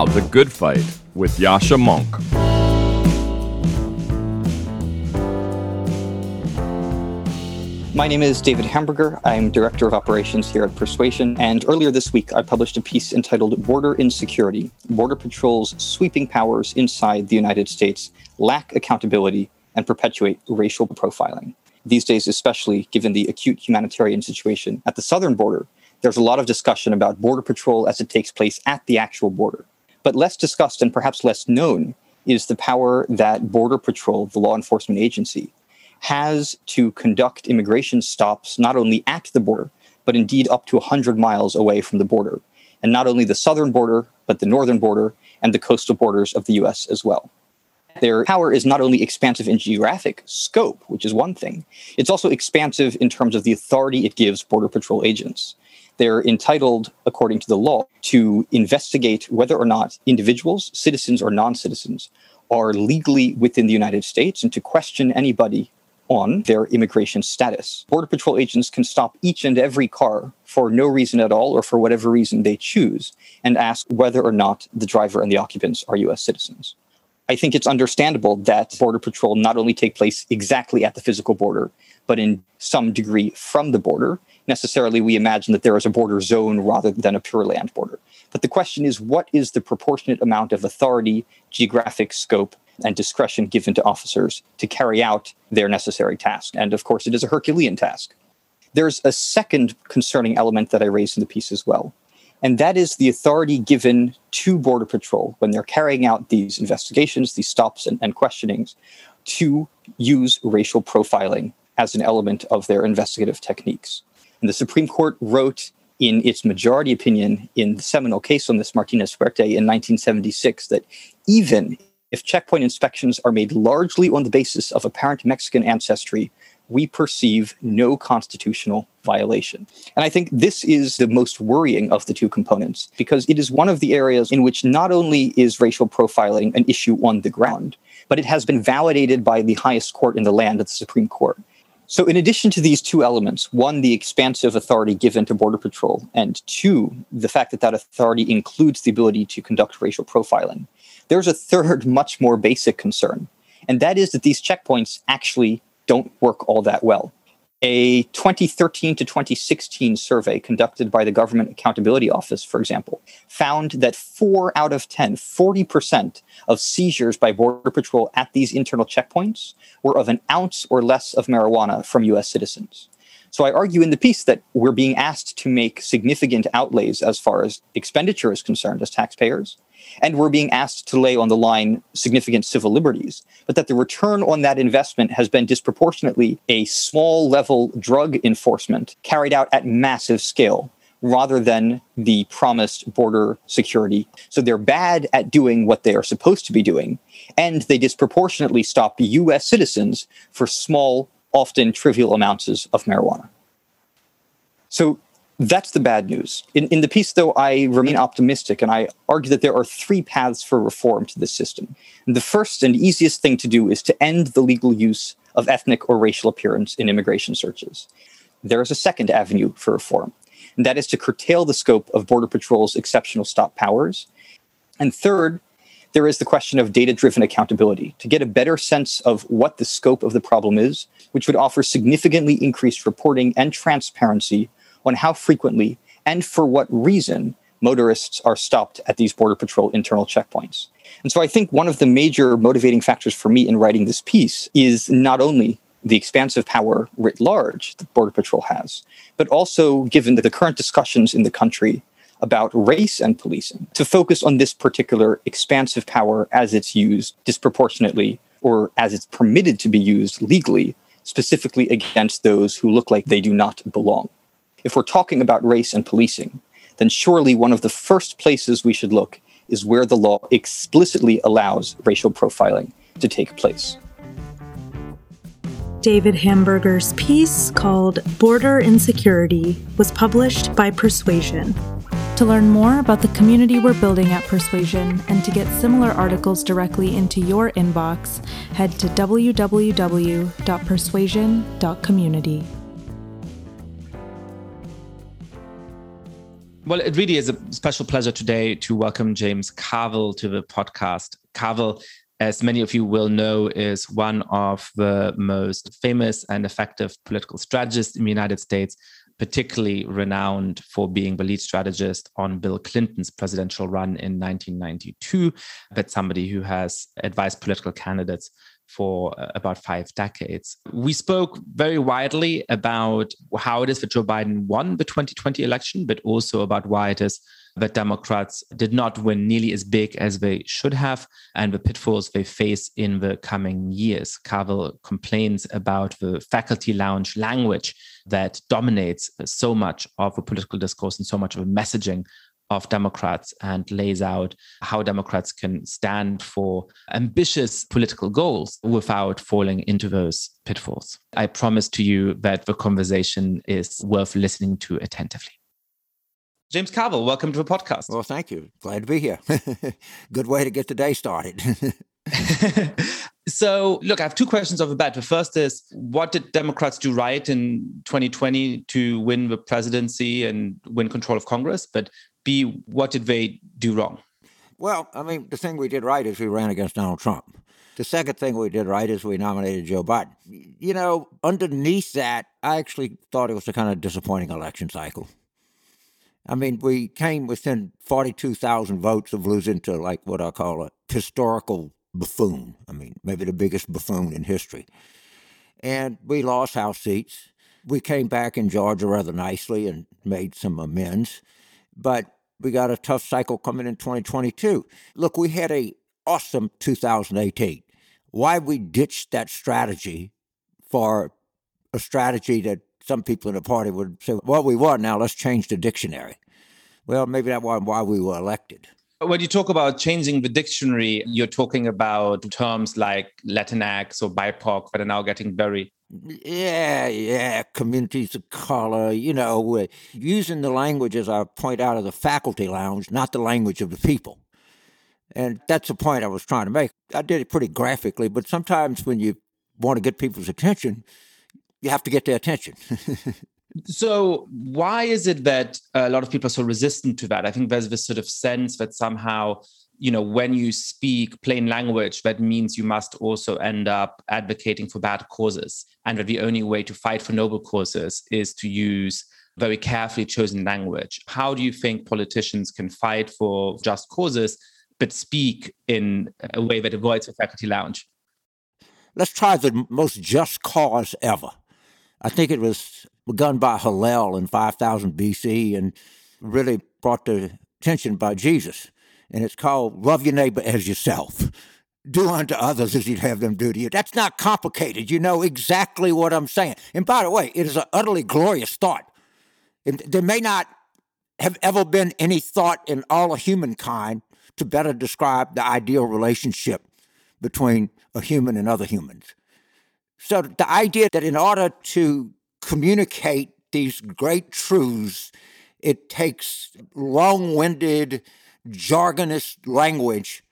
now, The Good Fight with Yascha Mounk. My name is David Hamburger. I'm Director of Operations here at Persuasion. And earlier this week, I published a piece entitled Border Insecurity Border Patrol's Sweeping Powers Inside the United States Lack Accountability and Perpetuate Racial Profiling. These days, especially given the acute humanitarian situation at the southern border, there's a lot of discussion about Border Patrol as it takes place at the actual border. But less discussed and perhaps less known is the power that Border Patrol, the law enforcement agency, has to conduct immigration stops not only at the border, but indeed up to 100 miles away from the border. And not only the southern border, but the northern border and the coastal borders of the US as well. Their power is not only expansive in geographic scope, which is one thing, it's also expansive in terms of the authority it gives Border Patrol agents. They're entitled, according to the law, to investigate whether or not individuals, citizens or non citizens, are legally within the United States and to question anybody on their immigration status. Border Patrol agents can stop each and every car for no reason at all or for whatever reason they choose and ask whether or not the driver and the occupants are US citizens. I think it's understandable that Border Patrol not only take place exactly at the physical border, but in some degree from the border. Necessarily, we imagine that there is a border zone rather than a pure land border. But the question is what is the proportionate amount of authority, geographic scope, and discretion given to officers to carry out their necessary task. And of course, it is a Herculean task. There's a second concerning element that I raised in the piece as well, and that is the authority given to Border Patrol when they're carrying out these investigations, these stops, and, and questionings to use racial profiling as an element of their investigative techniques. And the Supreme Court wrote in its majority opinion in the seminal case on this, Martinez Fuerte, in 1976, that even if checkpoint inspections are made largely on the basis of apparent Mexican ancestry, we perceive no constitutional violation. And I think this is the most worrying of the two components because it is one of the areas in which not only is racial profiling an issue on the ground, but it has been validated by the highest court in the land, the Supreme Court. So, in addition to these two elements, one, the expansive authority given to Border Patrol, and two, the fact that that authority includes the ability to conduct racial profiling, there's a third, much more basic concern, and that is that these checkpoints actually don't work all that well. A 2013 to 2016 survey conducted by the Government Accountability Office, for example, found that four out of 10, 40% of seizures by Border Patrol at these internal checkpoints were of an ounce or less of marijuana from US citizens. So I argue in the piece that we're being asked to make significant outlays as far as expenditure is concerned as taxpayers, and we're being asked to lay on the line significant civil liberties, but that the return on that investment has been disproportionately a small level drug enforcement carried out at massive scale rather than the promised border security. So they're bad at doing what they are supposed to be doing, and they disproportionately stop US citizens for small, often trivial amounts of marijuana. So that's the bad news. In, in the piece, though, I remain optimistic and I argue that there are three paths for reform to this system. And the first and easiest thing to do is to end the legal use of ethnic or racial appearance in immigration searches. There is a second avenue for reform, and that is to curtail the scope of Border Patrol's exceptional stop powers. And third, there is the question of data driven accountability to get a better sense of what the scope of the problem is, which would offer significantly increased reporting and transparency on how frequently and for what reason motorists are stopped at these Border Patrol internal checkpoints. And so I think one of the major motivating factors for me in writing this piece is not only the expansive power writ large that Border Patrol has, but also given the current discussions in the country about race and policing, to focus on this particular expansive power as it's used disproportionately or as it's permitted to be used legally, specifically against those who look like they do not belong if we're talking about race and policing, then surely one of the first places we should look is where the law explicitly allows racial profiling to take place. David Hamburger's piece called Border Insecurity was published by Persuasion. To learn more about the community we're building at Persuasion and to get similar articles directly into your inbox, head to www.persuasion.community. Well, it really is a special pleasure today to welcome James Carville to the podcast. Carville, as many of you will know, is one of the most famous and effective political strategists in the United States, particularly renowned for being the lead strategist on Bill Clinton's presidential run in 1992, but somebody who has advised political candidates for uh, about five decades. We spoke very widely about how it is that Joe Biden won the 2020 election, but also about why it is that Democrats did not win nearly as big as they should have and the pitfalls they face in the coming years. Carville complains about the faculty lounge language that dominates so much of the political discourse and so much of the messaging of Democrats and lays out how Democrats can stand for ambitious political goals without falling into those pitfalls. I promise to you that the conversation is worth listening to attentively. James Carville, welcome to the podcast. Well, thank you. Glad to be here. Good way to get the day started. so, look, I have two questions off the bat. The first is what did Democrats do right in 2020 to win the presidency and win control of Congress? But B, what did they do wrong? Well, I mean, the thing we did right is we ran against Donald Trump. The second thing we did right is we nominated Joe Biden. You know, underneath that, I actually thought it was a kind of disappointing election cycle. I mean, we came within 42,000 votes of losing to, like, what I call a historical buffoon. I mean, maybe the biggest buffoon in history. And we lost House seats. We came back in Georgia rather nicely and made some amends but we got a tough cycle coming in 2022. Look, we had a awesome 2018. Why we ditched that strategy for a strategy that some people in the party would say, well, we want now let's change the dictionary. Well, maybe that's why we were elected. When you talk about changing the dictionary, you're talking about terms like Latinx or BIPOC that are now getting very yeah, yeah, communities of color, you know, using the language, as I point out, of the faculty lounge, not the language of the people. And that's the point I was trying to make. I did it pretty graphically, but sometimes when you want to get people's attention, you have to get their attention. so, why is it that a lot of people are so resistant to that? I think there's this sort of sense that somehow you know when you speak plain language that means you must also end up advocating for bad causes and that the only way to fight for noble causes is to use very carefully chosen language how do you think politicians can fight for just causes but speak in a way that avoids the faculty lounge let's try the most just cause ever i think it was begun by hillel in 5000 bc and really brought to attention by jesus and it's called Love Your Neighbor as Yourself. Do unto others as you'd have them do to you. That's not complicated. You know exactly what I'm saying. And by the way, it is an utterly glorious thought. there may not have ever been any thought in all of humankind to better describe the ideal relationship between a human and other humans. So the idea that in order to communicate these great truths, it takes long winded jargonist language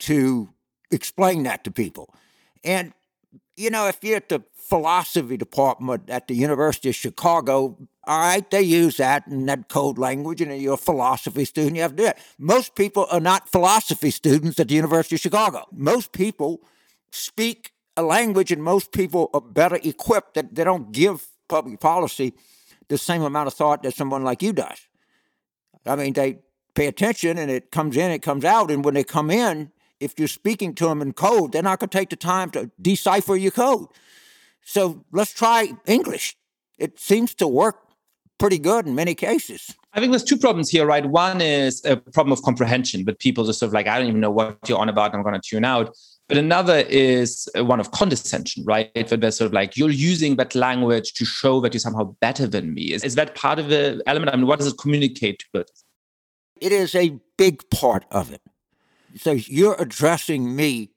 to explain that to people. And, you know, if you're at the philosophy department at the University of Chicago, all right, they use that and that code language, and you're a philosophy student, you have to do it. Most people are not philosophy students at the University of Chicago. Most people speak a language, and most people are better equipped that they don't give public policy the same amount of thought that someone like you does. I mean, they pay attention and it comes in, it comes out. And when they come in, if you're speaking to them in code, they're not going to take the time to decipher your code. So let's try English. It seems to work pretty good in many cases. I think there's two problems here, right? One is a problem of comprehension, but people just sort of like, I don't even know what you're on about. I'm going to tune out. But another is one of condescension, right? Where they're sort of like, you're using that language to show that you're somehow better than me. Is, is that part of the element? I mean, what does it communicate to us? It is a big part of it. So you're addressing me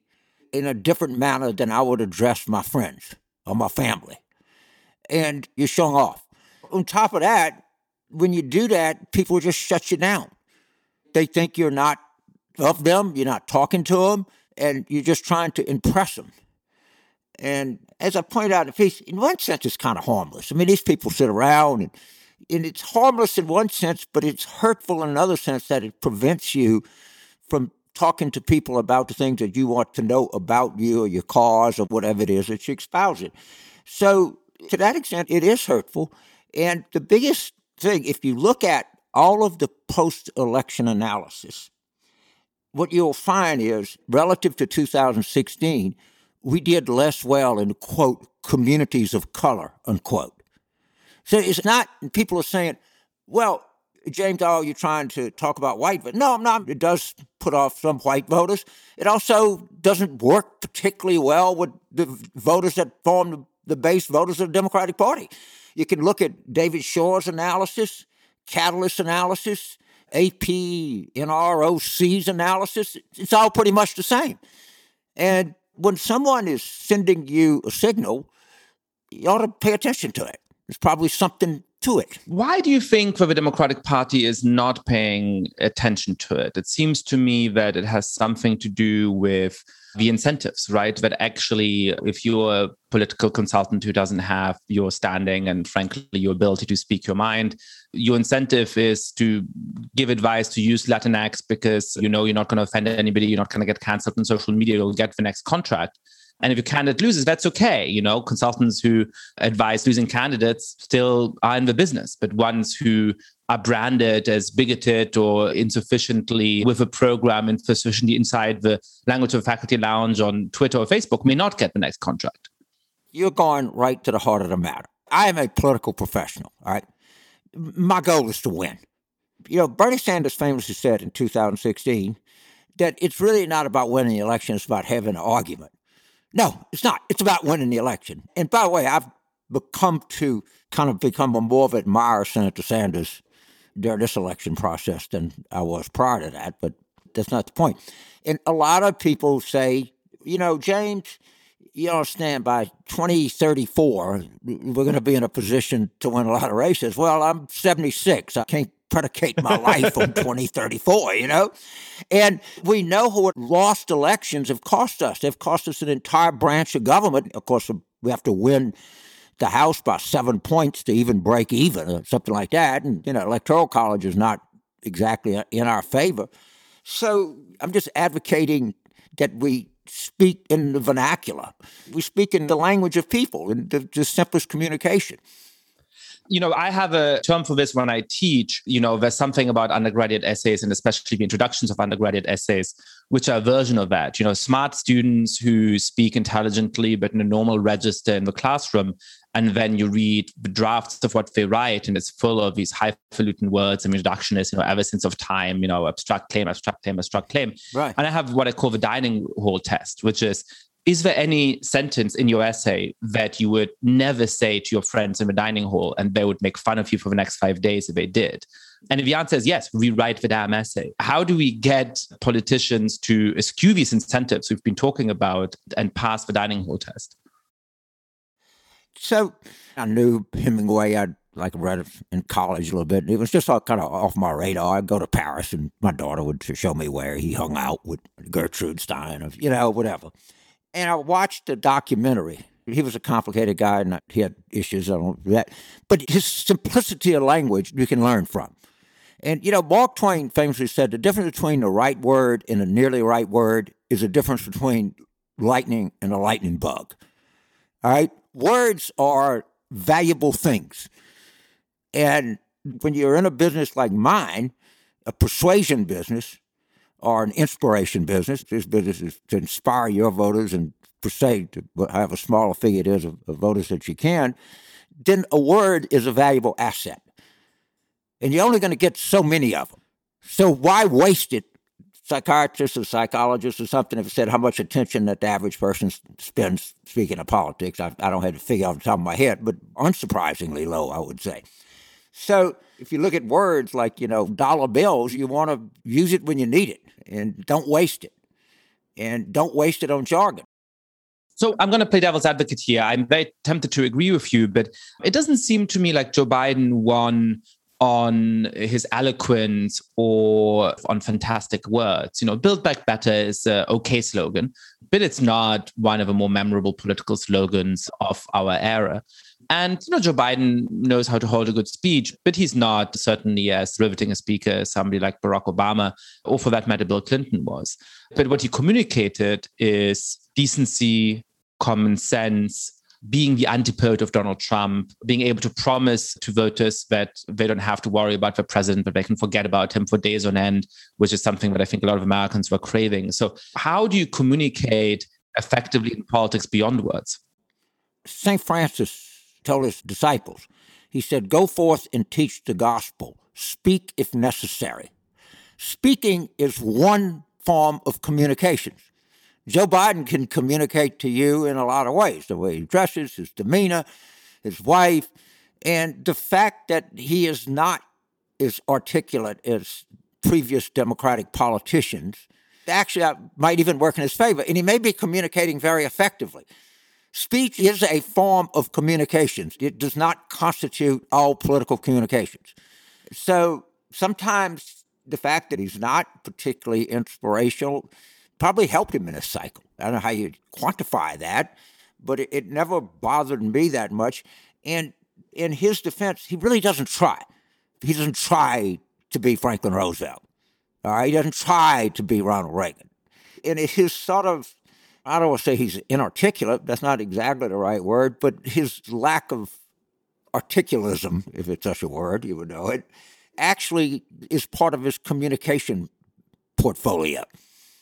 in a different manner than I would address my friends or my family. And you're showing off. On top of that, when you do that, people just shut you down. They think you're not of them, you're not talking to them, and you're just trying to impress them. And as I pointed out in the piece, in one sense, it's kind of harmless. I mean, these people sit around and And it's harmless in one sense, but it's hurtful in another sense that it prevents you from talking to people about the things that you want to know about you or your cause or whatever it is that you espouse it. So, to that extent, it is hurtful. And the biggest thing, if you look at all of the post election analysis, what you'll find is relative to 2016, we did less well in quote communities of color unquote. So it's not people are saying, well, James, oh, you're trying to talk about white voters. No, I'm not. It does put off some white voters. It also doesn't work particularly well with the voters that form the base voters of the Democratic Party. You can look at David Shor's analysis, Catalist analysis, AP, NORC's analysis, it's all pretty much the same. And when someone is sending you a signal, you ought to pay attention to it. There's probably something to it. Why do you think that the Democratic Party is not paying attention to it? It seems to me that it has something to do with the incentives, right? That actually, if you're a political consultant who doesn't have your standing and, frankly, your ability to speak your mind, your incentive is to give advice to use Latinx because you know you're not going to offend anybody, you're not going to get canceled on social media, you'll get the next contract. And if your candidate loses, that's okay. You know, consultants who advise losing candidates still are in the business, but ones who are branded as bigoted or insufficiently with a program insufficiently inside the language of faculty lounge on Twitter or Facebook may not get the next contract. You're going right to the heart of the matter. I am a political professional, all right? My goal is to win. You know, Bernie Sanders famously said in 2016 that it's really not about winning the election, it's about having an argument. No, it's not. It's about winning the election. And by the way, I've become to kind of become a more of an admirer of Senator Sanders during this election process than I was prior to that, but that's not the point. And a lot of people say, you know, James, you understand by 2034, we're going to be in a position to win a lot of races. Well, I'm 76. I can't predicate my life on 2034, you know? And we know what lost elections have cost us. They've cost us an entire branch of government. Of course, we have to win the House by seven points to even break even or something like that. And, you know, electoral college is not exactly uh, in our favor. So I'm just advocating that we speak in the vernacular. We speak in the language of people, in the, the simplest communication you know, I have a term for this when I teach. You know, there's something about undergraduate essays and especially the introductions of undergraduate essays, which are a version of that. You know, smart students who speak intelligently, but in a normal register in the classroom. And then you read the drafts of what they write, and it's full of these highfalutin words and introduction is, you know, ever since of time, you know, abstract claim, abstract claim, abstract claim. Right. And I have what I call the dining hall test, which is is there any sentence in your essay that you would never say to your friends in the dining hall and they would make fun of you for the next five days if they did? And if the answer is yes, rewrite the damn essay. How do we get politicians to eschew these incentives we've been talking about and pass the dining hall test? So I knew Hemingway. I'd like read it in college a little bit. It was just all kind of off my radar. I'd go to Paris and my daughter would show me where he hung out with Gertrude Stein, of you know, whatever. And I watched the documentary. He was a complicated guy and he had issues on that. But his simplicity of language you can learn from. And, you know, Mark Twain famously said the difference between the right word and a nearly right word is the difference between lightning and a lightning bug. All right? Words are valuable things. And when you're in a business like mine, a persuasion business, or an inspiration business. This business is to inspire your voters and persuade to however small a figure it is of, of voters that you can. Then a word is a valuable asset. And you're only going to get so many of them. So why waste it? Psychiatrists or psychologists or something have said how much attention that the average person spends speaking of politics. I, I don't have to figure off the top of my head, but unsurprisingly low, I would say. So if you look at words like, you know, dollar bills, you want to use it when you need it and don't waste it. And don't waste it on jargon. So I'm going to play devil's advocate here. I'm very tempted to agree with you, but it doesn't seem to me like Joe Biden won on his eloquence or on fantastic words. You know, Build Back Better is an okay slogan, but it's not one of the more memorable political slogans of our era And you know, Joe Biden knows how to hold a good speech, but he's not certainly as riveting a speaker as somebody like Barack Obama, or for that matter, Bill Clinton was. But what he communicated is decency, common sense, being the antipode of Donald Trump, being able to promise to voters that they don't have to worry about the president, but they can forget about him for days on end, which is something that I think a lot of Americans were craving. So, how do you communicate effectively in politics beyond words? St. Francis told his disciples, he said, Go forth and teach the gospel, speak if necessary. Speaking is one form of communications. Joe Biden can communicate to you in a lot of ways the way he dresses, his demeanor, his wife, and the fact that he is not as articulate as previous Democratic politicians actually might even work in his favor, and he may be communicating very effectively. Speech is a form of communications. It does not constitute all political communications. So sometimes the fact that he's not particularly inspirational probably helped him in a cycle. I don't know how you quantify that, but it, it never bothered me that much. And in his defense, he really doesn't try. He doesn't try to be Franklin Roosevelt. All right, he doesn't try to be Ronald Reagan. And his sort of, I don't want to say he's inarticulate, that's not exactly the right word, but his lack of articulism, if it's such a word, you would know it, actually is part of his communication portfolio.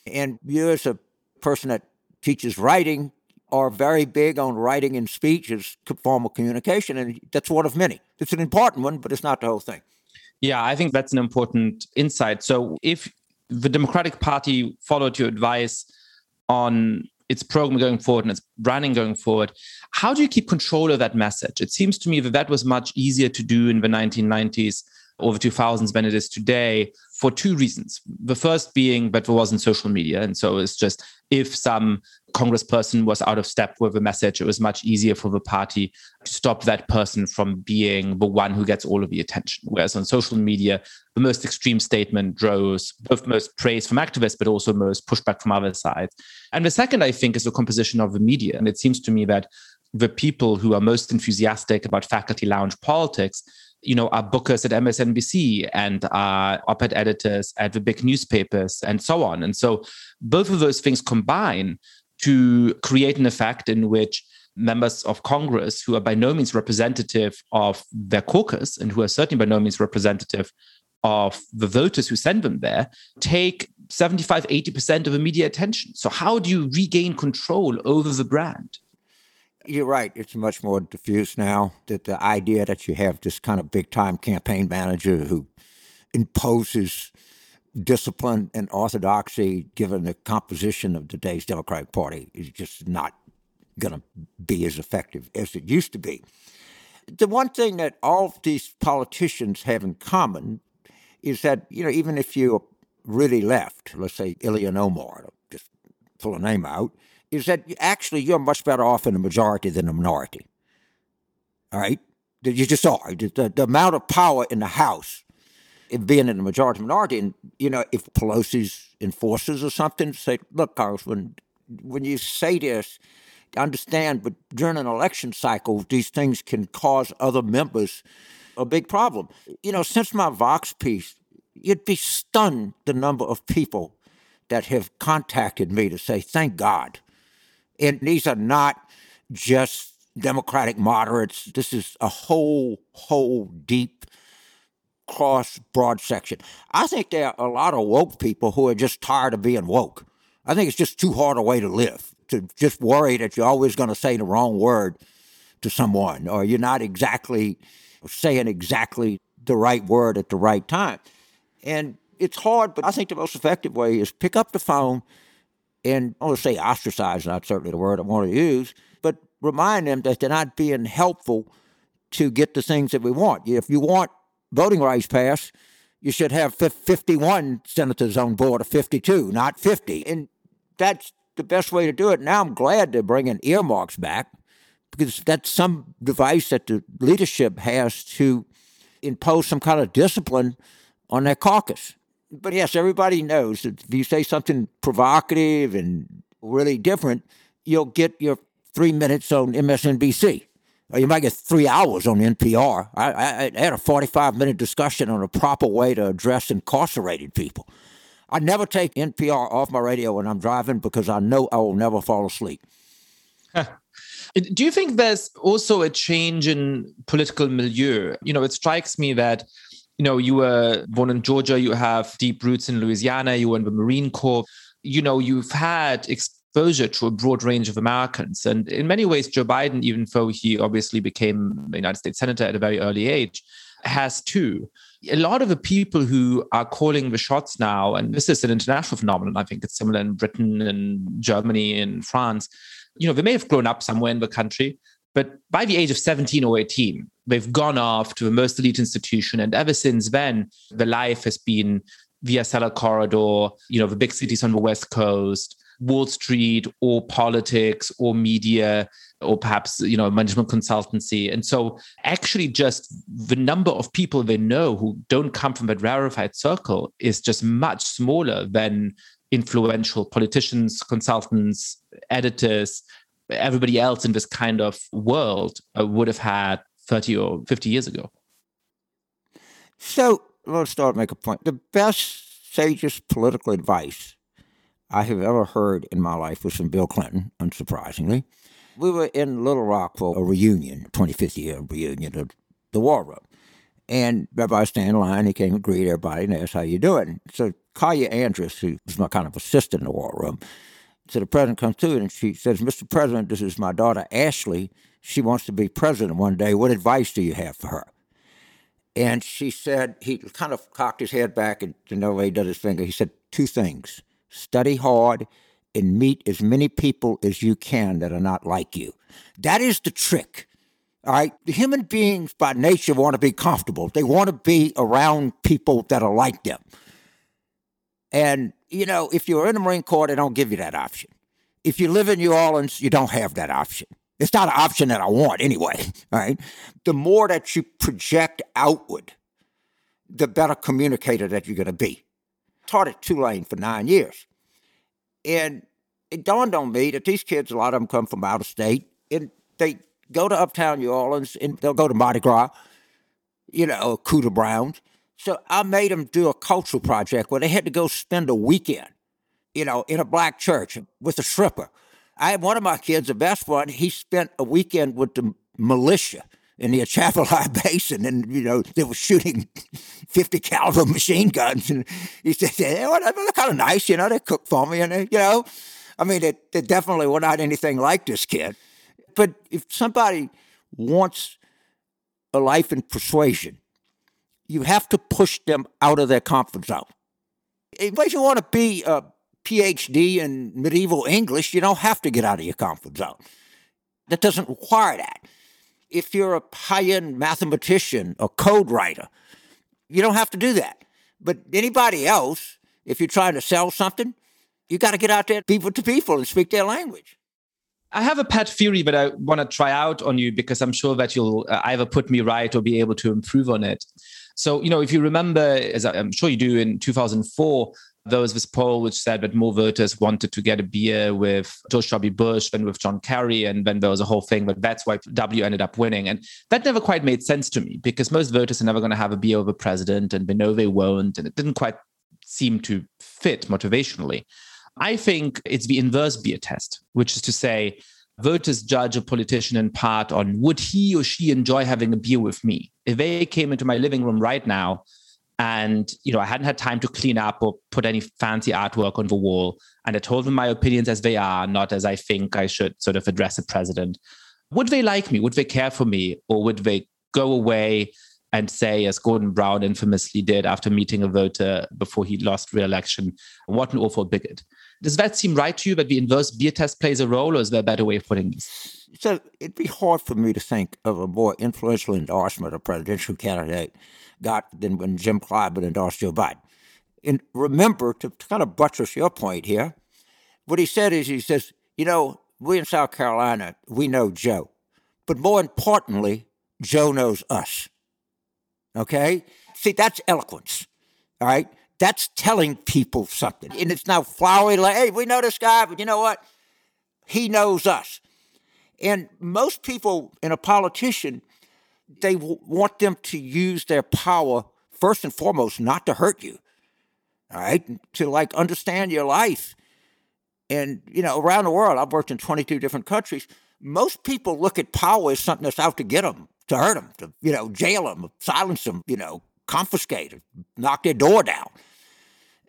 And you, as a person that teaches writing, are very big on writing and speech as formal communication, and that's one of many. It's an important one, but it's not the whole thing. Yeah, I think that's an important insight. So, if the Democratic Party followed your advice on its program going forward and its branding going forward, how do you keep control of that message? It seems to me that that was much easier to do in the 1990s over 2000s than it is today for two reasons. The first being that there wasn't social media. And so it's just if some congressperson was out of step with a message, it was much easier for the party to stop that person from being the one who gets all of the attention. Whereas on social media, the most extreme statement draws both most praise from activists, but also most pushback from other sides. And the second, I think, is the composition of the media. And it seems to me that the people who are most enthusiastic about faculty lounge politics you know, are bookers at MSNBC and are op-ed editors at the big newspapers and so on. And so both of those things combine to create an effect in which members of Congress who are by no means representative of their caucus and who are certainly by no means representative of the voters who send them there take 75 80% of the media attention so how do you regain control over the brand you're right. It's much more diffuse now. That the idea that you have this kind of big time campaign manager who imposes discipline and orthodoxy, given the composition of today's Democratic Party, is just not going to be as effective as it used to be. The one thing that all of these politicians have in common is that, you know, even if you're really left, let's say Ilhan Omar, just pull a name out, is that actually you're much better off in the majority than the minority. All right? You just are. The, the amount of power in the House being in the majority minority, and you know, if Pelosi's enforcers or something say, look, Congressman, when you say this, understand, but during an election cycle, these things can cause other members a big problem. You know, since my Vox piece, you'd be stunned the number of people that have contacted me to say, thank God and these are not just Democratic moderates. This is a whole, whole deep cross broad section. I think there are a lot of woke people who are just tired of being woke. I think it's just too hard a way to live to just worry that you're always going to say the wrong word to someone or you're not exactly saying exactly the right word at the right time. And it's hard, but I think the most effective way is pick up the phone and I want to say ostracize, not certainly the word I want to use, but remind them that they're not being helpful to get the things that we want. If you want voting rights passed, you should have 51 senators on board of 52, not 50. And that's the best way to do it. Now I'm glad they're bringing earmarks back because that's some device that the leadership has to impose some kind of discipline on their caucus but yes, everybody knows that if you say something provocative and really different, you'll get your three minutes on MSNBC. You might get three hours on NPR. I, I, I had a 45 minute discussion on a proper way to address incarcerated people. I never take NPR off my radio when I'm driving because I know I will never fall asleep. Do you think there's also a change in political milieu? You know, it strikes me that you know you were born in Georgia, you have deep roots in Louisiana, you were in the Marine Corps. You know, you've had exposure to a broad range of Americans, and in many ways, Joe Biden, even though he obviously became a United States senator at a very early age, has too. A lot of the people who are calling the shots now, and this is an international phenomenon. I think it's similar in Britain and Germany and France you know, they may have grown up somewhere in the country, but by the age of 17 or 18, they've gone off to the most elite institution. And ever since then, the life has been via Acela Corridor, you know, the big cities on the West Coast, Wall Street, or politics, or media, or perhaps, you know, management consultancy. And so actually just the number of people they know who don't come from that rarefied circle is just much smaller than influential politicians, consultants, editors, everybody else in this kind of world uh, would have had 30 or 50 years ago. So let's start make a point. The best, sagest political advice I have ever heard in my life was from Bill Clinton, unsurprisingly. We were in Little Rock for a reunion, 25th year reunion of the War Room. And everybody stand in line. He came and greeted everybody and asked, how you doing? So Kaya Andrews, who was my kind of assistant in the war room, so the president comes to it and she says, Mr. President, this is my daughter Ashley. She wants to be president one day. What advice do you have for her? And she said, he kind of cocked his head back and you know he does his finger. He said two things study hard and meet as many people as you can that are not like you. That is the trick. All right. The human beings by nature want to be comfortable. They want to be around people that are like them. And, you know, if you're in the Marine Corps, they don't give you that option. If you live in New Orleans, you don't have that option. It's not an option that I want anyway, right? The more that you project outward, the better communicator that you're going to be. Taught at Tulane for nine years. And it dawned on me that these kids, a lot of them come from out of state, and they go to uptown New Orleans and they'll go to Mardi Gras, you know, Cooter Browns. So I made them do a cultural project where they had to go spend a weekend, you know, in a black church with a stripper. I had one of my kids, the best one, he spent a weekend with the militia in the Atchafalaya Basin, and you know they were shooting fifty caliber machine guns, and he said, "Yeah, well, they're kind of nice, you know. They cook for me, and they, you know, I mean, they, they definitely were not anything like this kid." But if somebody wants a life in persuasion, you have to push them out of their comfort zone. If you want to be a PhD in medieval English, you don't have to get out of your comfort zone. That doesn't require that. If you're a high-end mathematician or code writer, you don't have to do that. But anybody else, if you're trying to sell something, you got to get out there, people to people, and speak their language. I have a pet theory that I want to try out on you because I'm sure that you'll uh, either put me right or be able to improve on it. So, you know, if you remember, as I'm sure you do, in 2004, there was this poll which said that more voters wanted to get a beer with George W. Bush than with John Kerry. And then there was a whole thing, but that's why W ended up winning. And that never quite made sense to me because most voters are never going to have a beer with a president and they know they won't. And it didn't quite seem to fit motivationally. I think it's the inverse beer test, which is to say, voters judge a politician in part on would he or she enjoy having a beer with me? If they came into my living room right now and you know I hadn't had time to clean up or put any fancy artwork on the wall, and I told them my opinions as they are, not as I think I should sort of address a president, would they like me? Would they care for me? Or would they go away and say, as Gordon Brown infamously did after meeting a voter before he lost re-election, what an awful bigot. Does that seem right to you that the inverse beer test plays a role, or is there a better way of putting this? So it'd be hard for me to think of a more influential endorsement a presidential candidate got than when Jim Clyburn endorsed Joe Biden. And remember, to kind of buttress your point here, what he said is he says, you know, we in South Carolina, we know Joe. But more importantly, Joe knows us. Okay? See, that's eloquence. All right? That's telling people something. And it's now flowery, like, hey, we know this guy, but you know what? He knows us. And most people in a politician, they w- want them to use their power first and foremost not to hurt you. All right, to like understand your life. And you know, around the world, I've worked in 22 different countries. Most people look at power as something that's out to get them, to hurt them, to you know, jail them, silence them, you know, confiscate, or knock their door down.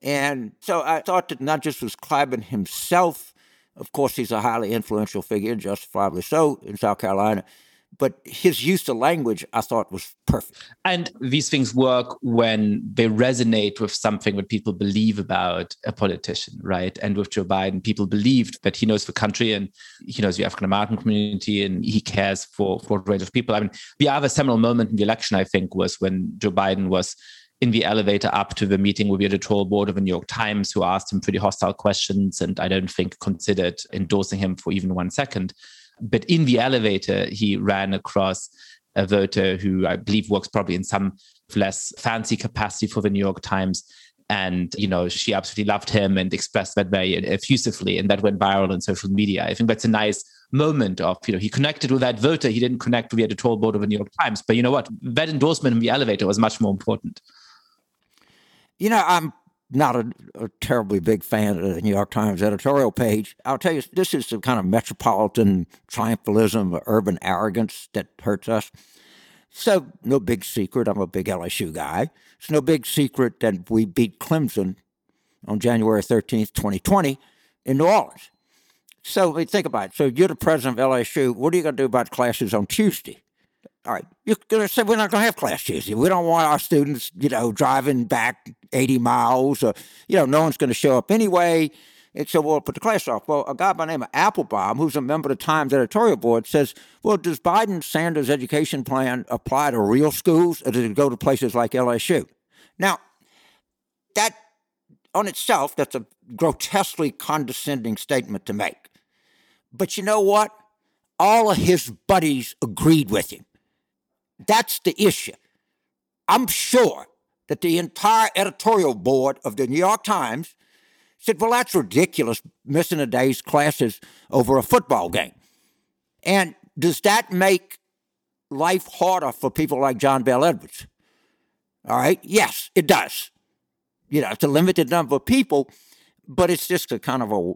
And so I thought that not just was Clyburn himself, of course, he's a highly influential figure, justifiably so, in South Carolina, but his use of language I thought was perfect. And these things work when they resonate with something that people believe about a politician, right? And with Joe Biden, people believed that he knows the country and he knows the African American community and he cares for, for a range of people. I mean, the other seminal moment in the election, I think, was when Joe Biden was in the elevator up to the meeting with the editorial board of the New York Times, who asked him pretty hostile questions and I don't think considered endorsing him for even one second. But in the elevator, he ran across a voter who I believe works probably in some less fancy capacity for the New York Times. And, you know, she absolutely loved him and expressed that very effusively. And that went viral on social media. I think that's a nice moment of, you know, he connected with that voter. He didn't connect with the editorial board of the New York Times. But you know what? That endorsement in the elevator was much more important. You know, I'm not a, a, terribly big fan of the New York Times editorial page. I'll tell you, this is the kind of metropolitan triumphalism, urban arrogance that hurts us. So, no big secret, I'm a big LSU guy. It's no big secret that we beat Clemson on January 13th, 2020, in New Orleans. So, I mean, think about it. So, you're the president of LSU. What are you going to do about classes on Tuesday? All right, you're going to say we're not going to have class Tuesday. We don't want our students, you know, driving back 80 miles. Or, you know, no one's going to show up anyway. And so we'll put the class off. Well, a guy by the name of Appelbaum, who's a member of the Times editorial board, says, well, does Biden Sanders' education plan apply to real schools or does it go to places like LSU? Now, that on itself, that's a grotesquely condescending statement to make. But you know what? All of his buddies agreed with him. That's the issue. I'm sure that the entire editorial board of the New York Times said, well, that's ridiculous, missing a day's classes over a football game. And does that make life harder for people like John Bel Edwards? All right, yes, it does. You know, it's a limited number of people, but it's just a kind of a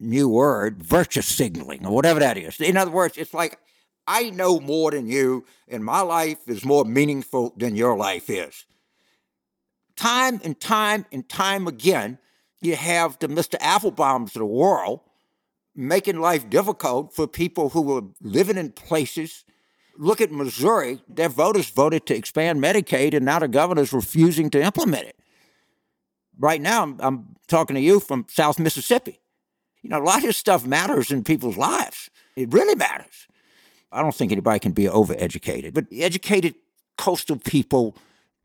new word, virtue signaling, or whatever that is. In other words, it's like I know more than you, and my life is more meaningful than your life is. Time and time and time again, you have the Mr. Appelbaums of the world making life difficult for people who are living in places. Look at Missouri, their voters voted to expand Medicaid, and now the governor's refusing to implement it. Right now, I'm, I'm talking to you from South Mississippi. You know, a lot of stuff matters in people's lives. It really matters. I don't think anybody can be overeducated, but educated coastal people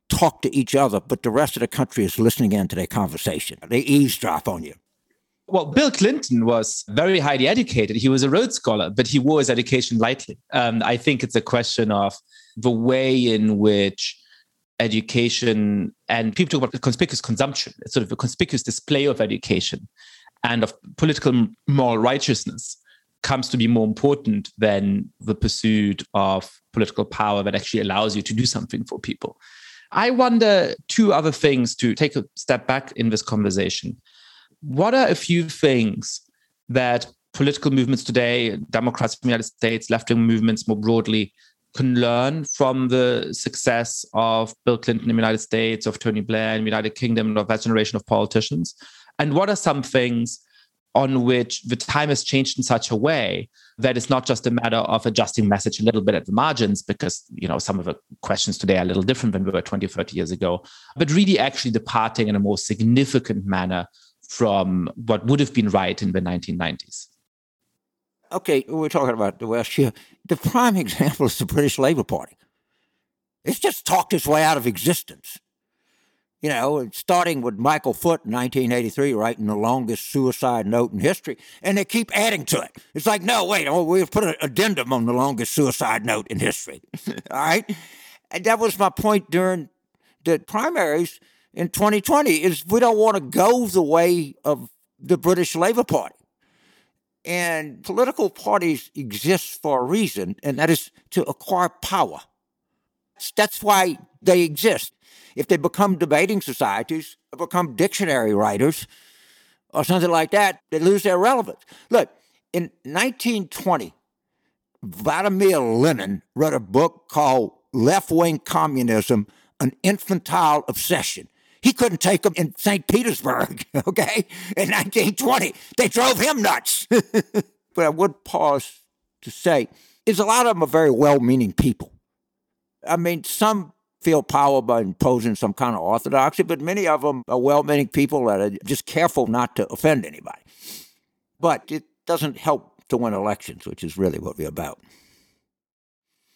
talk to each other, but the rest of the country is listening in to their conversation. They eavesdrop on you. Well, Bill Clinton was very highly educated. He was a Rhodes Scholar, but he wore his education lightly. Um, I think it's a question of the way in which education and people talk about conspicuous consumption, it's sort of a conspicuous display of education and of political moral righteousness comes to be more important than the pursuit of political power that actually allows you to do something for people. I wonder two other things to take a step back in this conversation. What are a few things that political movements today, Democrats in the United States, left wing movements more broadly, can learn from the success of Bill Clinton in the United States, of Tony Blair in the United Kingdom, of that generation of politicians? And what are some things on which the time has changed in such a way that it's not just a matter of adjusting message a little bit at the margins because you know some of the questions today are a little different than we were 20 30 years ago but really actually departing in a more significant manner from what would have been right in the 1990s okay we're talking about the west here the prime example is the british labour party. It's just talked its way out of existence you know, starting with Michael Foot in 1983, writing the longest suicide note in history, and they keep adding to it. It's like, no, wait, oh, we've put an addendum on the longest suicide note in history. All right? And that was my point during the primaries in 2020 is we don't want to go the way of the British Labour Party. And political parties exist for a reason, and that is to acquire power. That's why they exist. If they become debating societies, or become dictionary writers, or something like that, they lose their relevance. Look, in 1920, Vladimir Lenin wrote a book called Left Wing Communism An Infantile Obsession. He couldn't take them in St. Petersburg, okay, in 1920. They drove him nuts. but I would pause to say is a lot of them are very well meaning people. I mean, some feel power by imposing some kind of orthodoxy, but many of them are well meaning people that are just careful not to offend anybody. But it doesn't help to win elections, which is really what we're about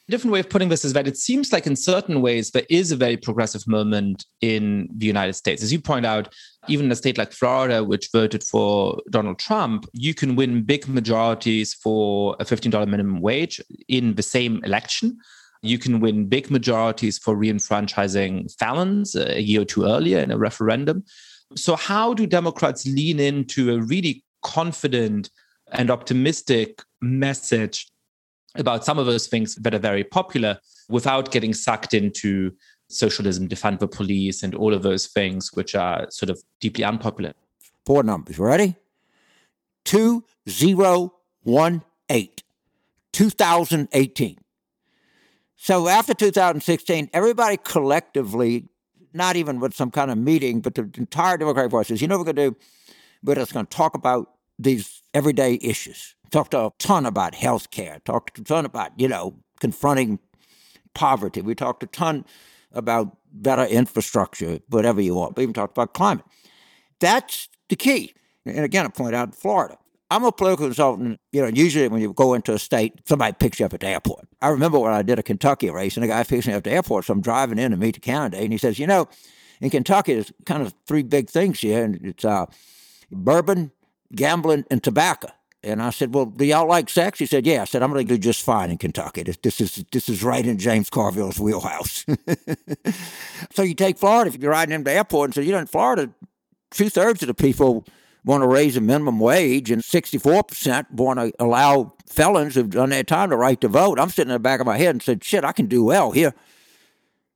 A different way of putting this is that it seems like in certain ways there is a very progressive moment in the United States. As you point out, even in a state like Florida, which voted for Donald Trump, you can win big majorities for a $15 minimum wage in the same election. You can win big majorities for reenfranchising felons a year or two earlier in a referendum. So, how do Democrats lean into a really confident and optimistic message about some of those things that are very popular without getting sucked into socialism, defund the police, and all of those things which are sort of deeply unpopular. Four numbers. Ready? 2018, 2018. So after 2016, everybody collectively, not even with some kind of meeting, but the entire Democratic Party says, you know what we're going to do? We're just going to talk about these everyday issues talked a ton about health care, talked a ton about, you know, confronting poverty. We talked a ton about better infrastructure, whatever you want. We even talked about climate. That's the key. And again, I point out Florida. I'm a political consultant. You know, usually when you go into a state, somebody picks you up at the airport. I remember when I did a Kentucky race, and a guy picks me up at the airport. So I'm driving in to meet the candidate, and he says, "You know, in Kentucky, there's kind of three big things here, and it's uh, bourbon, gambling, and tobacco." And I said, "Well, do y'all like sex?" He said, "Yeah." I said, "I'm going to do just fine in Kentucky. This, this is this is right in James Carville's wheelhouse." so you take Florida. If you're riding into the airport and say, "You know, in Florida, two thirds of the people want to raise the minimum wage, and 64 percent want to allow felons who've done their time the right to vote." I'm sitting in the back of my head and said, "Shit, I can do well here."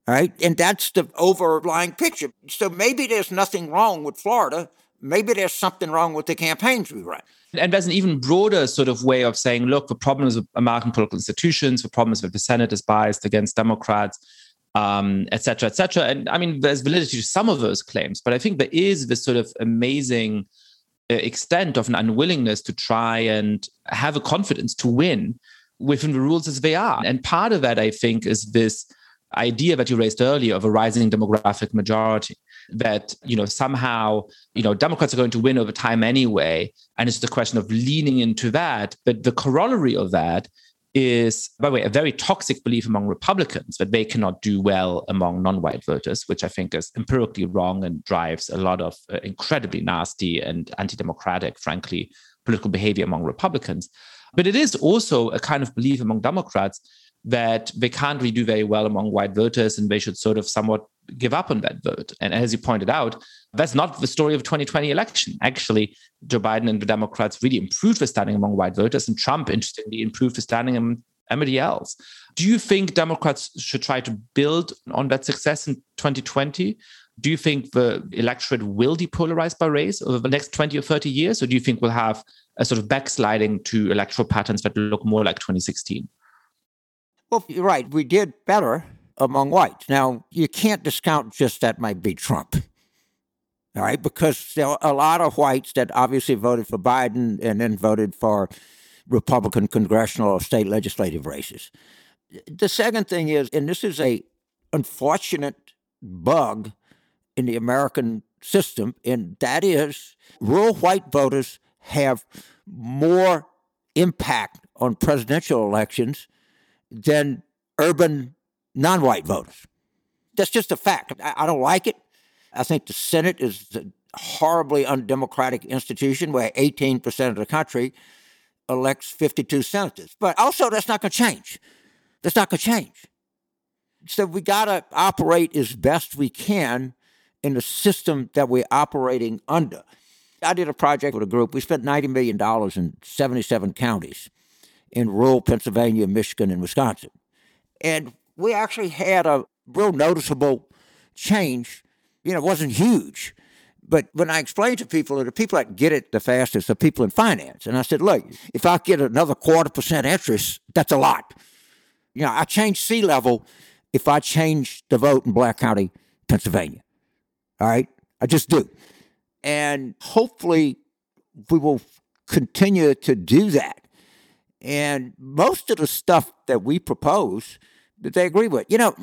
All right, and that's the overlying picture. So maybe there's nothing wrong with Florida. Maybe there's something wrong with the campaigns we run. And there's an even broader sort of way of saying, look, the problems with American political institutions, the problems with the Senate is biased against Democrats, um, et cetera, et cetera. And I mean, there's validity to some of those claims, but I think there is this sort of amazing Uh, extent of an unwillingness to try and have a confidence to win within the rules as they are. And part of that, I think, is this idea that you raised earlier of a rising demographic majority that you know somehow you know democrats are going to win over time anyway and it's the question of leaning into that but the corollary of that is by the way a very toxic belief among republicans that they cannot do well among non-white voters which i think is empirically wrong and drives a lot of uh, incredibly nasty and anti-democratic frankly political behavior among republicans. But it is also a kind of belief among democrats that they can't really do very well among white voters and they should sort of somewhat give up on that vote. And as you pointed out, that's not the story of 2020 election. Actually, Joe Biden and the Democrats really improved the standing among white voters, and Trump, interestingly, improved the standing among everybody else. Do you think Democrats should try to build on that success in 2020? Do you think the electorate will depolarize by race over the next 20 or 30 years? Or do you think we'll have a sort of backsliding to electoral patterns that look more like 2016? Well, you're right. We did better among whites. Now, you can't discount just that might be Trump. All right, because there are a lot of whites that obviously voted for Biden and then voted for Republican congressional or state legislative races. The second thing is, and this is a unfortunate bug in the American system, and that is rural white voters have more impact on presidential elections than urban non white voters. That's just a fact. I, I, don't like it. I think the Senate is a horribly undemocratic institution where 18% of the country elects 52 senators. But also, that's not going to change. That's not going to change. So we got to operate as best we can in the system that we're operating under. I did a project with a group. We spent $90 million in 77 counties in rural Pennsylvania, Michigan, and Wisconsin. And we actually had a real noticeable change. You know, it wasn't huge. But when I explained to people, the people that get it the fastest are people in finance. And I said, look, if I get another quarter percent interest, that's a lot. You know, I change sea level if I change the vote in Black County, Pennsylvania. All right? I just do. And hopefully we will continue to do that. And most of the stuff that we propose, that they agree with. You know,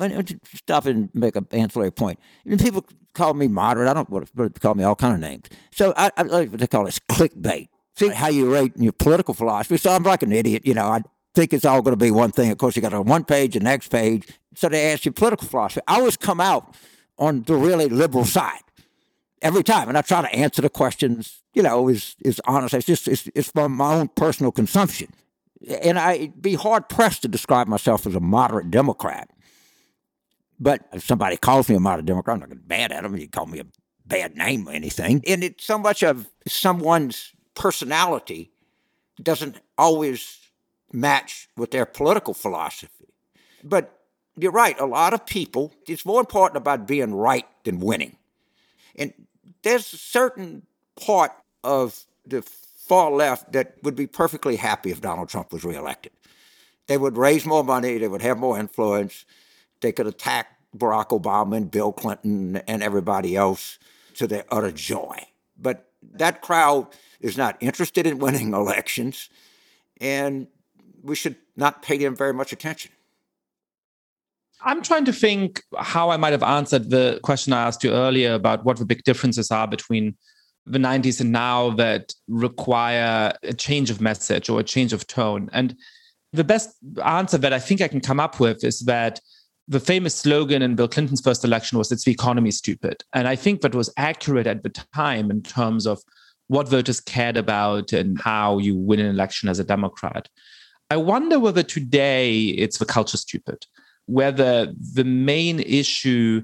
stop and make an ancillary point. people call me moderate. I don't want to call me all kind of names. So I, I like what they call it clickbait. See how you rate your political philosophy. So I'm like an idiot. You know, I think it's all going to be one thing. Of course, you got a one page, the next page. So they ask you political philosophy. I always come out on the really liberal side every time, and I try to answer the questions. You know, is is honest. It's just it's, it's from my own personal consumption and I'd be hard pressed to describe myself as a moderate Democrat. But if somebody calls me a moderate Democrat, I'm not going to be mad at them. You call me a bad name or anything. And it's so much of someone's personality doesn't always match with their political philosophy. But you're right, a lot of people, it's more important about being right than winning. And there's a certain part of the far left that would be perfectly happy if Donald Trump was reelected. They would raise more money, they would have more influence, they could attack Barack Obama and Bill Clinton and everybody else to their utter joy. But that crowd is not interested in winning elections, and we should not pay them very much attention. I'm trying to think how I might have answered the question I asked you earlier about what the big differences are between the 90s and now that require a change of message or a change of tone. And the best answer that I think I can come up with is that the famous slogan in Bill Clinton's first election was it's the economy stupid. And I think that was accurate at the time in terms of what voters cared about and how you win an election as a Democrat. I wonder whether today it's the culture stupid, whether the main issue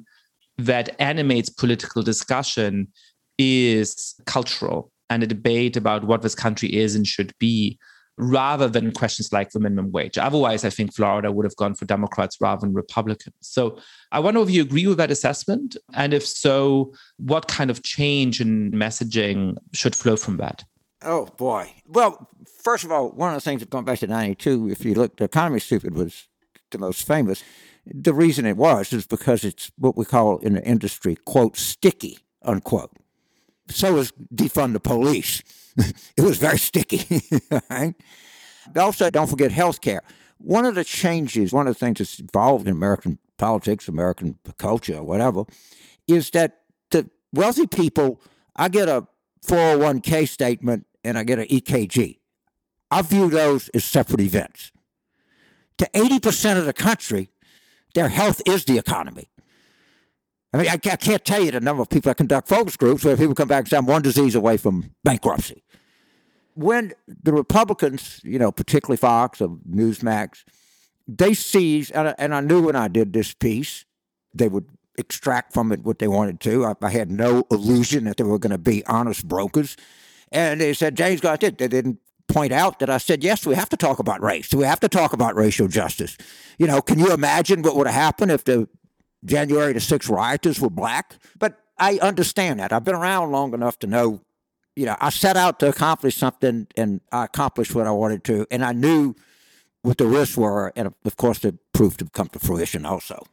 that animates political discussion is cultural and a debate about what this country is and should be rather than questions like the minimum wage. Otherwise, I think Florida would have gone for Democrats rather than Republicans. So I wonder if you agree with that assessment. And if so, what kind of change in messaging should flow from that? Oh, boy. Well, first of all, one of the things that going back to 92, if you look, the economy stupid was the most famous. The reason it was is because it's what we call in the industry, quote, sticky, unquote so was defund the police. it was very sticky. right? Also, don't forget health care. One of the changes, one of the things that's involved in American politics, American culture, whatever, is that the wealthy people, I get a 401k statement and I get an EKG. I view those as separate events. To 80% of the country, their health is the economy. I mean, I, I can't tell you the number of people that conduct focus groups where people come back and say, I'm one disease away from bankruptcy. When the Republicans, you know, particularly Fox or Newsmax, they seized, and I, and I knew when I did this piece, they would extract from it what they wanted to. I, I had no illusion that they were going to be honest brokers. And they said, James got it. They didn't point out that I said, yes, we have to talk about race. We have to talk about racial justice. You know, can you imagine what would have happened if the January the 6th rioters were black. But I understand that. I've been around long enough to know, you know, I set out to accomplish something and I accomplished what I wanted to. And I knew what the risks were. And of course, it proved to come to fruition also.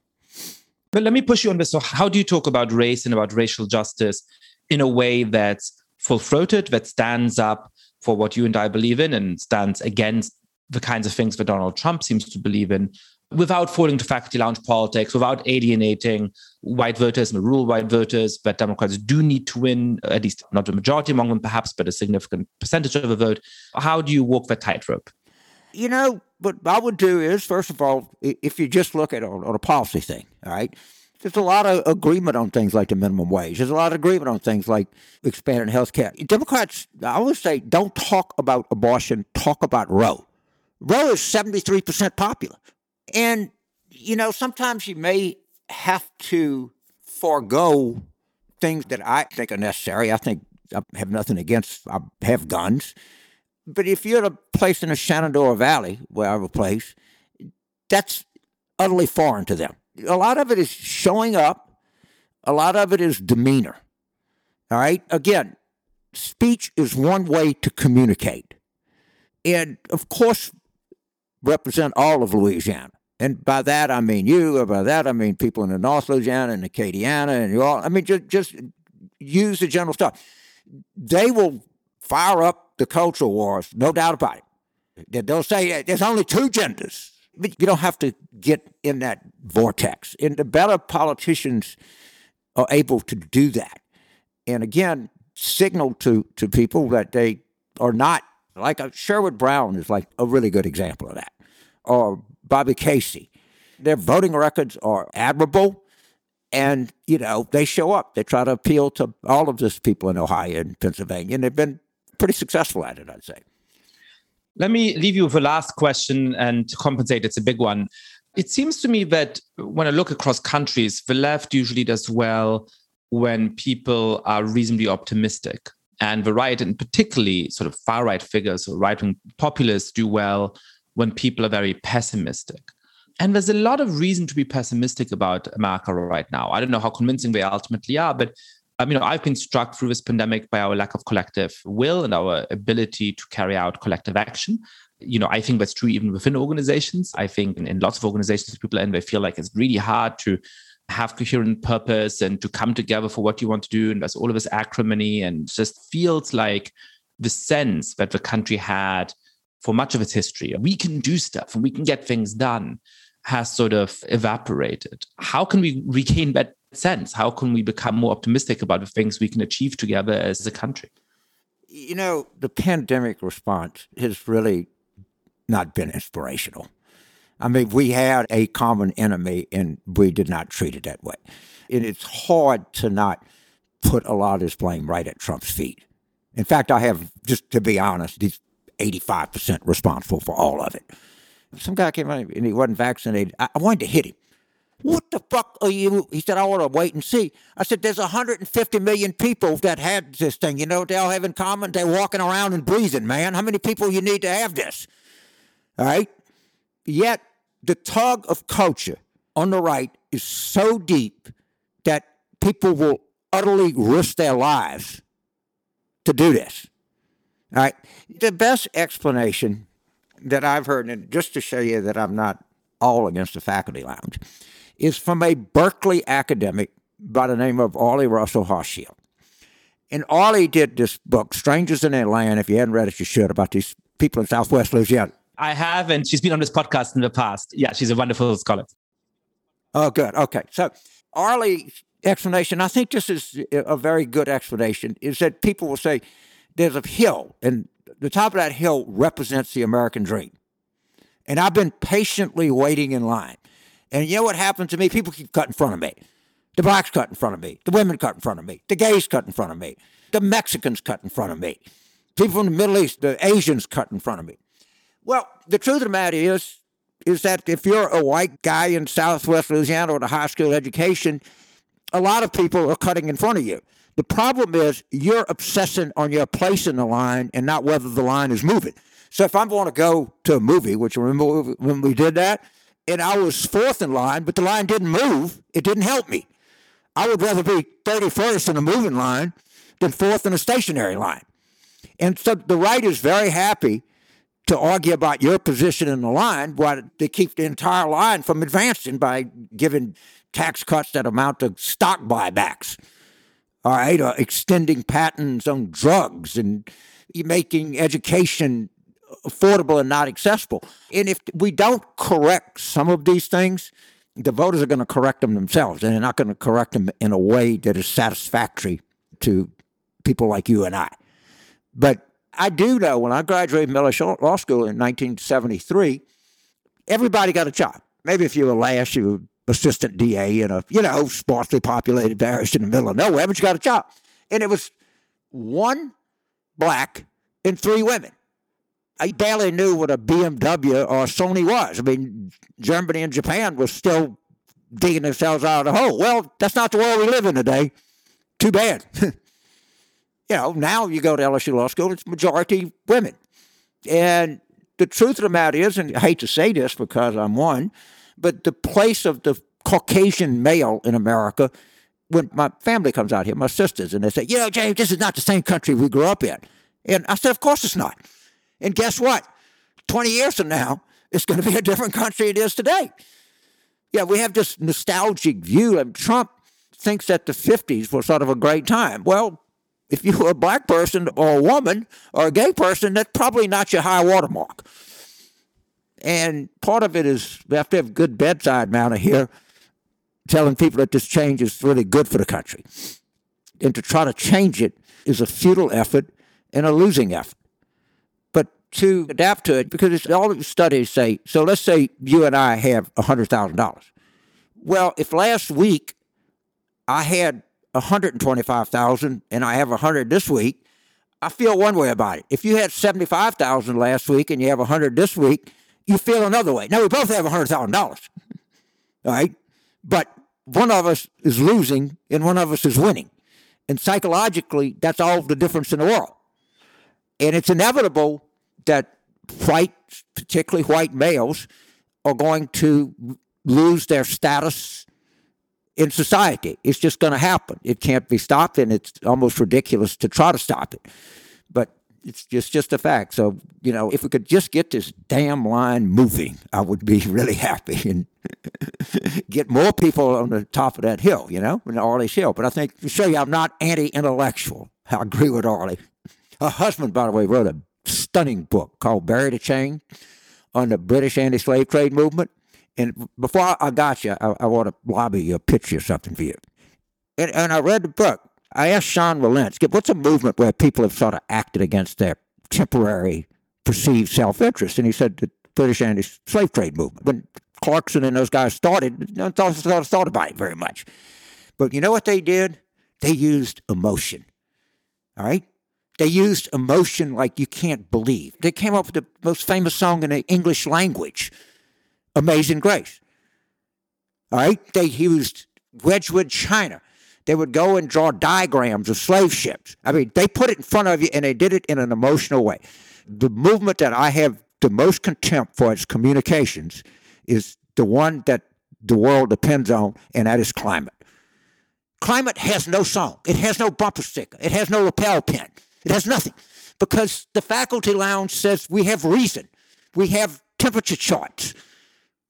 But let me push you on this. So, how do you talk about race and about racial justice in a way that's full throated, that stands up for what you and I believe in and stands against the kinds of things that Donald Trump seems to believe in? Without falling to faculty lounge politics, without alienating white voters and rural white voters but Democrats do need to win, at least not the majority among them, perhaps, but a significant percentage of the vote. How do you walk that tightrope? You know, what I would do is, first of all, if you just look at it on a policy thing, all right, there's a lot of agreement on things like the minimum wage. There's a lot of agreement on things like expanding health care. Democrats, I always say, don't talk about abortion, talk about Roe. Roe is 73% popular. And, you know, sometimes you may have to forego things that I think are necessary. I think I have nothing against, I have guns. But if you're at a place in the Shenandoah Valley, where I have a place, that's utterly foreign to them. A lot of it is showing up, a lot of it is demeanor. All right? Again, speech is one way to communicate. And of course, represent all of Louisiana. And by that I mean you, or by that I mean people in the North Louisiana and Acadiana and you all. I mean, just, just use the general stuff. They will fire up the cultural wars, no doubt about it. They'll say there's only two genders. But you don't have to get in that vortex. And the better politicians are able to do that. And again, signal to, to people that they are not like a, Sherrod Brown is like a really good example of that, or Bobby Casey. Their voting records are admirable, and you know they show up. They try to appeal to all of these people in Ohio and Pennsylvania, and they've been pretty successful at it, I'd say. Let me leave you with a last question and to compensate, it's a big one. It seems to me that when I look across countries, the left usually does well when people are reasonably optimistic. And the right, and particularly sort of far right figures or right wing populists, do well when people are very pessimistic. And there's a lot of reason to be pessimistic about America right now. I don't know how convincing they ultimately are, but um, you know, I've been struck through this pandemic by our lack of collective will and our ability to carry out collective action. You know, I think that's true even within organizations. I think in, in lots of organizations people and they feel like it's really hard to have coherent purpose and to come together for what you want to do. And there's all of this acrimony and just feels like the sense that the country had for much of its history. We can do stuff and we can get things done has sort of evaporated. How can we regain that sense? How can we become more optimistic about the things we can achieve together as a country? You know, the pandemic response has really not been inspirational. I mean, we had a common enemy and we did not treat it that way. And it's hard to not put a lot of this blame right at Trump's feet. In fact, I have, just to be honest, he's 85% responsible for all of it. Some guy came out and he wasn't vaccinated. I, wanted to hit him. What the fuck are you? He said, I want to wait and see. I said, There's 150 million people that had this thing. You know what they all have in common? They're walking around and breathing, man. How many people you need to have this? All right? Yet the tug of culture on the right is so deep that people will utterly risk their lives to do this. All right. The best explanation that I've heard, and just to show you that I'm not all against the faculty lounge, is from a Berkeley academic by the name of Arlie Russell Hochschild. And Arlie did this book, Strangers in Their Land. If you hadn't read it, you should, about these people in Southwest Louisiana. I have, and she's been on this podcast in the past. Yeah, she's a wonderful scholar. Oh, good. Okay. So, Arlie's explanation, I think this is a very good explanation, is that people will say there's a hill, and the top of that hill represents the American dream. And I've been patiently waiting in line. And you know what happened to me? People keep cutting in front of me. The blacks cut in front of me. The women cut in front of me. The gays cut in front of me. The Mexicans cut in front of me. People from the Middle East, the Asians cut in front of me. Well, the truth of the matter is, is that if you're a white guy in Southwest Louisiana with a high school education, a lot of people are cutting in front of you. The problem is you're obsessing on your place in the line and not whether the line is moving. So if I'm going to go to a movie, which remember when we did that, and I was fourth in line, but the line didn't move, it didn't help me. I would rather be 31st in a moving line than fourth in a stationary line. And so the right is very happy to argue about your position in the line while they keep the entire line from advancing by giving tax cuts that amount to stock buybacks. All right, uh, extending patents on drugs and making education affordable and not accessible. And if we don't correct some of these things, the voters are going to correct them themselves, and they're not going to correct them in a way that is satisfactory to people like you and I. But I do know when I graduated Miller Law School in 1973, everybody got a job. Maybe if you were last, you assistant DA in a, you know, sparsely populated parish in the middle of nowhere, but you got a job. And it was one black and three women. I barely knew what a BMW or a Sony was. I mean, Germany and Japan were still digging themselves out of the hole. Well, that's not the world we live in today. Too bad. you know, now you go to LSU Law School, it's majority women. And the truth of the matter is, and I hate to say this because I'm one, but the place of the Caucasian male in America, when my family comes out here, my sisters, and they say, you know, James, this is not the same country we grew up in. And I said, of course it's not. And guess what? 20 years from now, it's going to be a different country it is today. Yeah, we have this nostalgic view, and Trump thinks that the 50s was sort of a great time. Well, if you were a black person or a woman or a gay person, that's probably not your high watermark. And part of it is we have to have good bedside manner here, telling people that this change is really good for the country. And to try to change it is a futile effort and a losing effort. But to adapt to it, because all the studies say, so let's say you and I have $100,000. Well, if last week I had 125,000 and I have 100 this week, I feel one way about it. If you had 75,000 last week and you have 100 this week, you feel another way. Now we both have $100,000. All right? But one of us is losing and one of us is winning. And psychologically, that's all the difference in the world. And it's inevitable that white, particularly white males, are going to lose their status in society. It's just going to happen. It can't be stopped, and it's almost ridiculous to try to stop it. But it's just just a fact. So you know, if we could just get this damn line moving, I would be really happy and get more people on the top of that hill. You know, in Arlie's Hill. But I think to show you, I'm not anti-intellectual. I agree with Arlie. Her husband, by the way, wrote a stunning book called "Bury the Chain" on the British anti-slave trade movement. And before I got you, I, I want to lobby you a picture or something for you. And, and I read the book. I asked Sean Wilentz, what's a movement where people have sort of acted against their temporary perceived self-interest? And he said the British anti-slave trade movement. When Clarkson and those guys started, no one thought, thought about it very much. But you know what they did? They used emotion. All right? They used emotion like you can't believe. They came up with the most famous song in the English language, Amazing Grace. All right? They used Wedgwood China. They would go and draw diagrams of slave ships. I mean, they put it in front of you and they did it in an emotional way. The movement that I have the most contempt for its communications is the one that the world depends on, and that is climate. Climate has no song. It has no bumper sticker. It has no lapel pin. It has nothing because the faculty lounge says we have reason. We have temperature charts.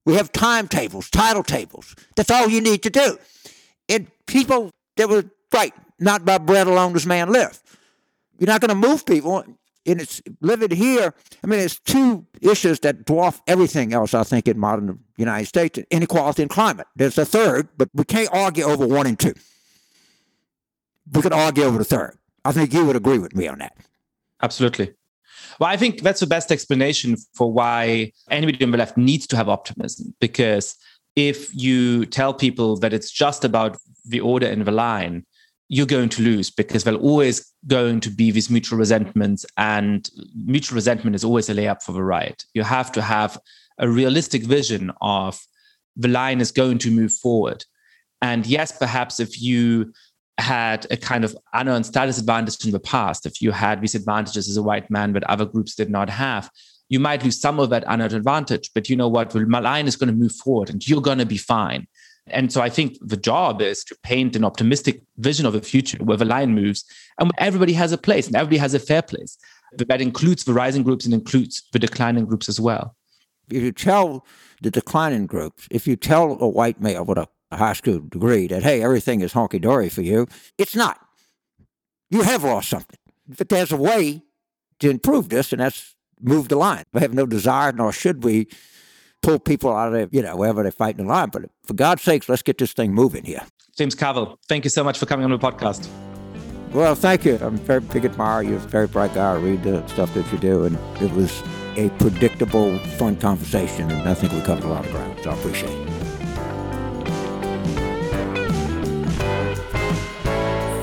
We have timetables, title tables. That's all you need to do. And people that were right, not by bread alone does man live. You're not going to move people. And it's living here. I mean, it's two issues that dwarf everything else, I think, in modern United States inequality and climate. There's a third, but we can't argue over one and two. We can argue over the third. I think you would agree with me on that. Absolutely. Well, I think that's the best explanation for why anybody on the left needs to have optimism. Because if you tell people that it's just about the order in the line, you're going to lose because there's always going to be these mutual resentments, and mutual resentment is always a layup for the right. You have to have a realistic vision of the line is going to move forward. And yes, perhaps if you had a kind of unearned status advantage in the past, if you had these advantages as a white man that other groups did not have, you might lose some of that unearned advantage. But you know what? The line is going to move forward and you're going to be fine. And so I think the job is to paint an optimistic vision of the future where the line moves and everybody has a place and everybody has a fair place. That includes the rising groups and includes the declining groups as well. If you tell the declining groups, if you tell a white male with a high school degree that, hey, everything is honky dory for you. It's not. You have lost something. But there's a way to improve this, and that's move the line. We have no desire, nor should we pull people out of, you know, wherever they're fighting the line. But for God's sakes, let's get this thing moving here. James Carville, thank you so much for coming on the podcast. Well, thank you. I'm a very big admirer. You're a very bright guy. I read the stuff that you do, and it was a predictable, fun conversation, and I think we covered a lot of ground, so I appreciate it.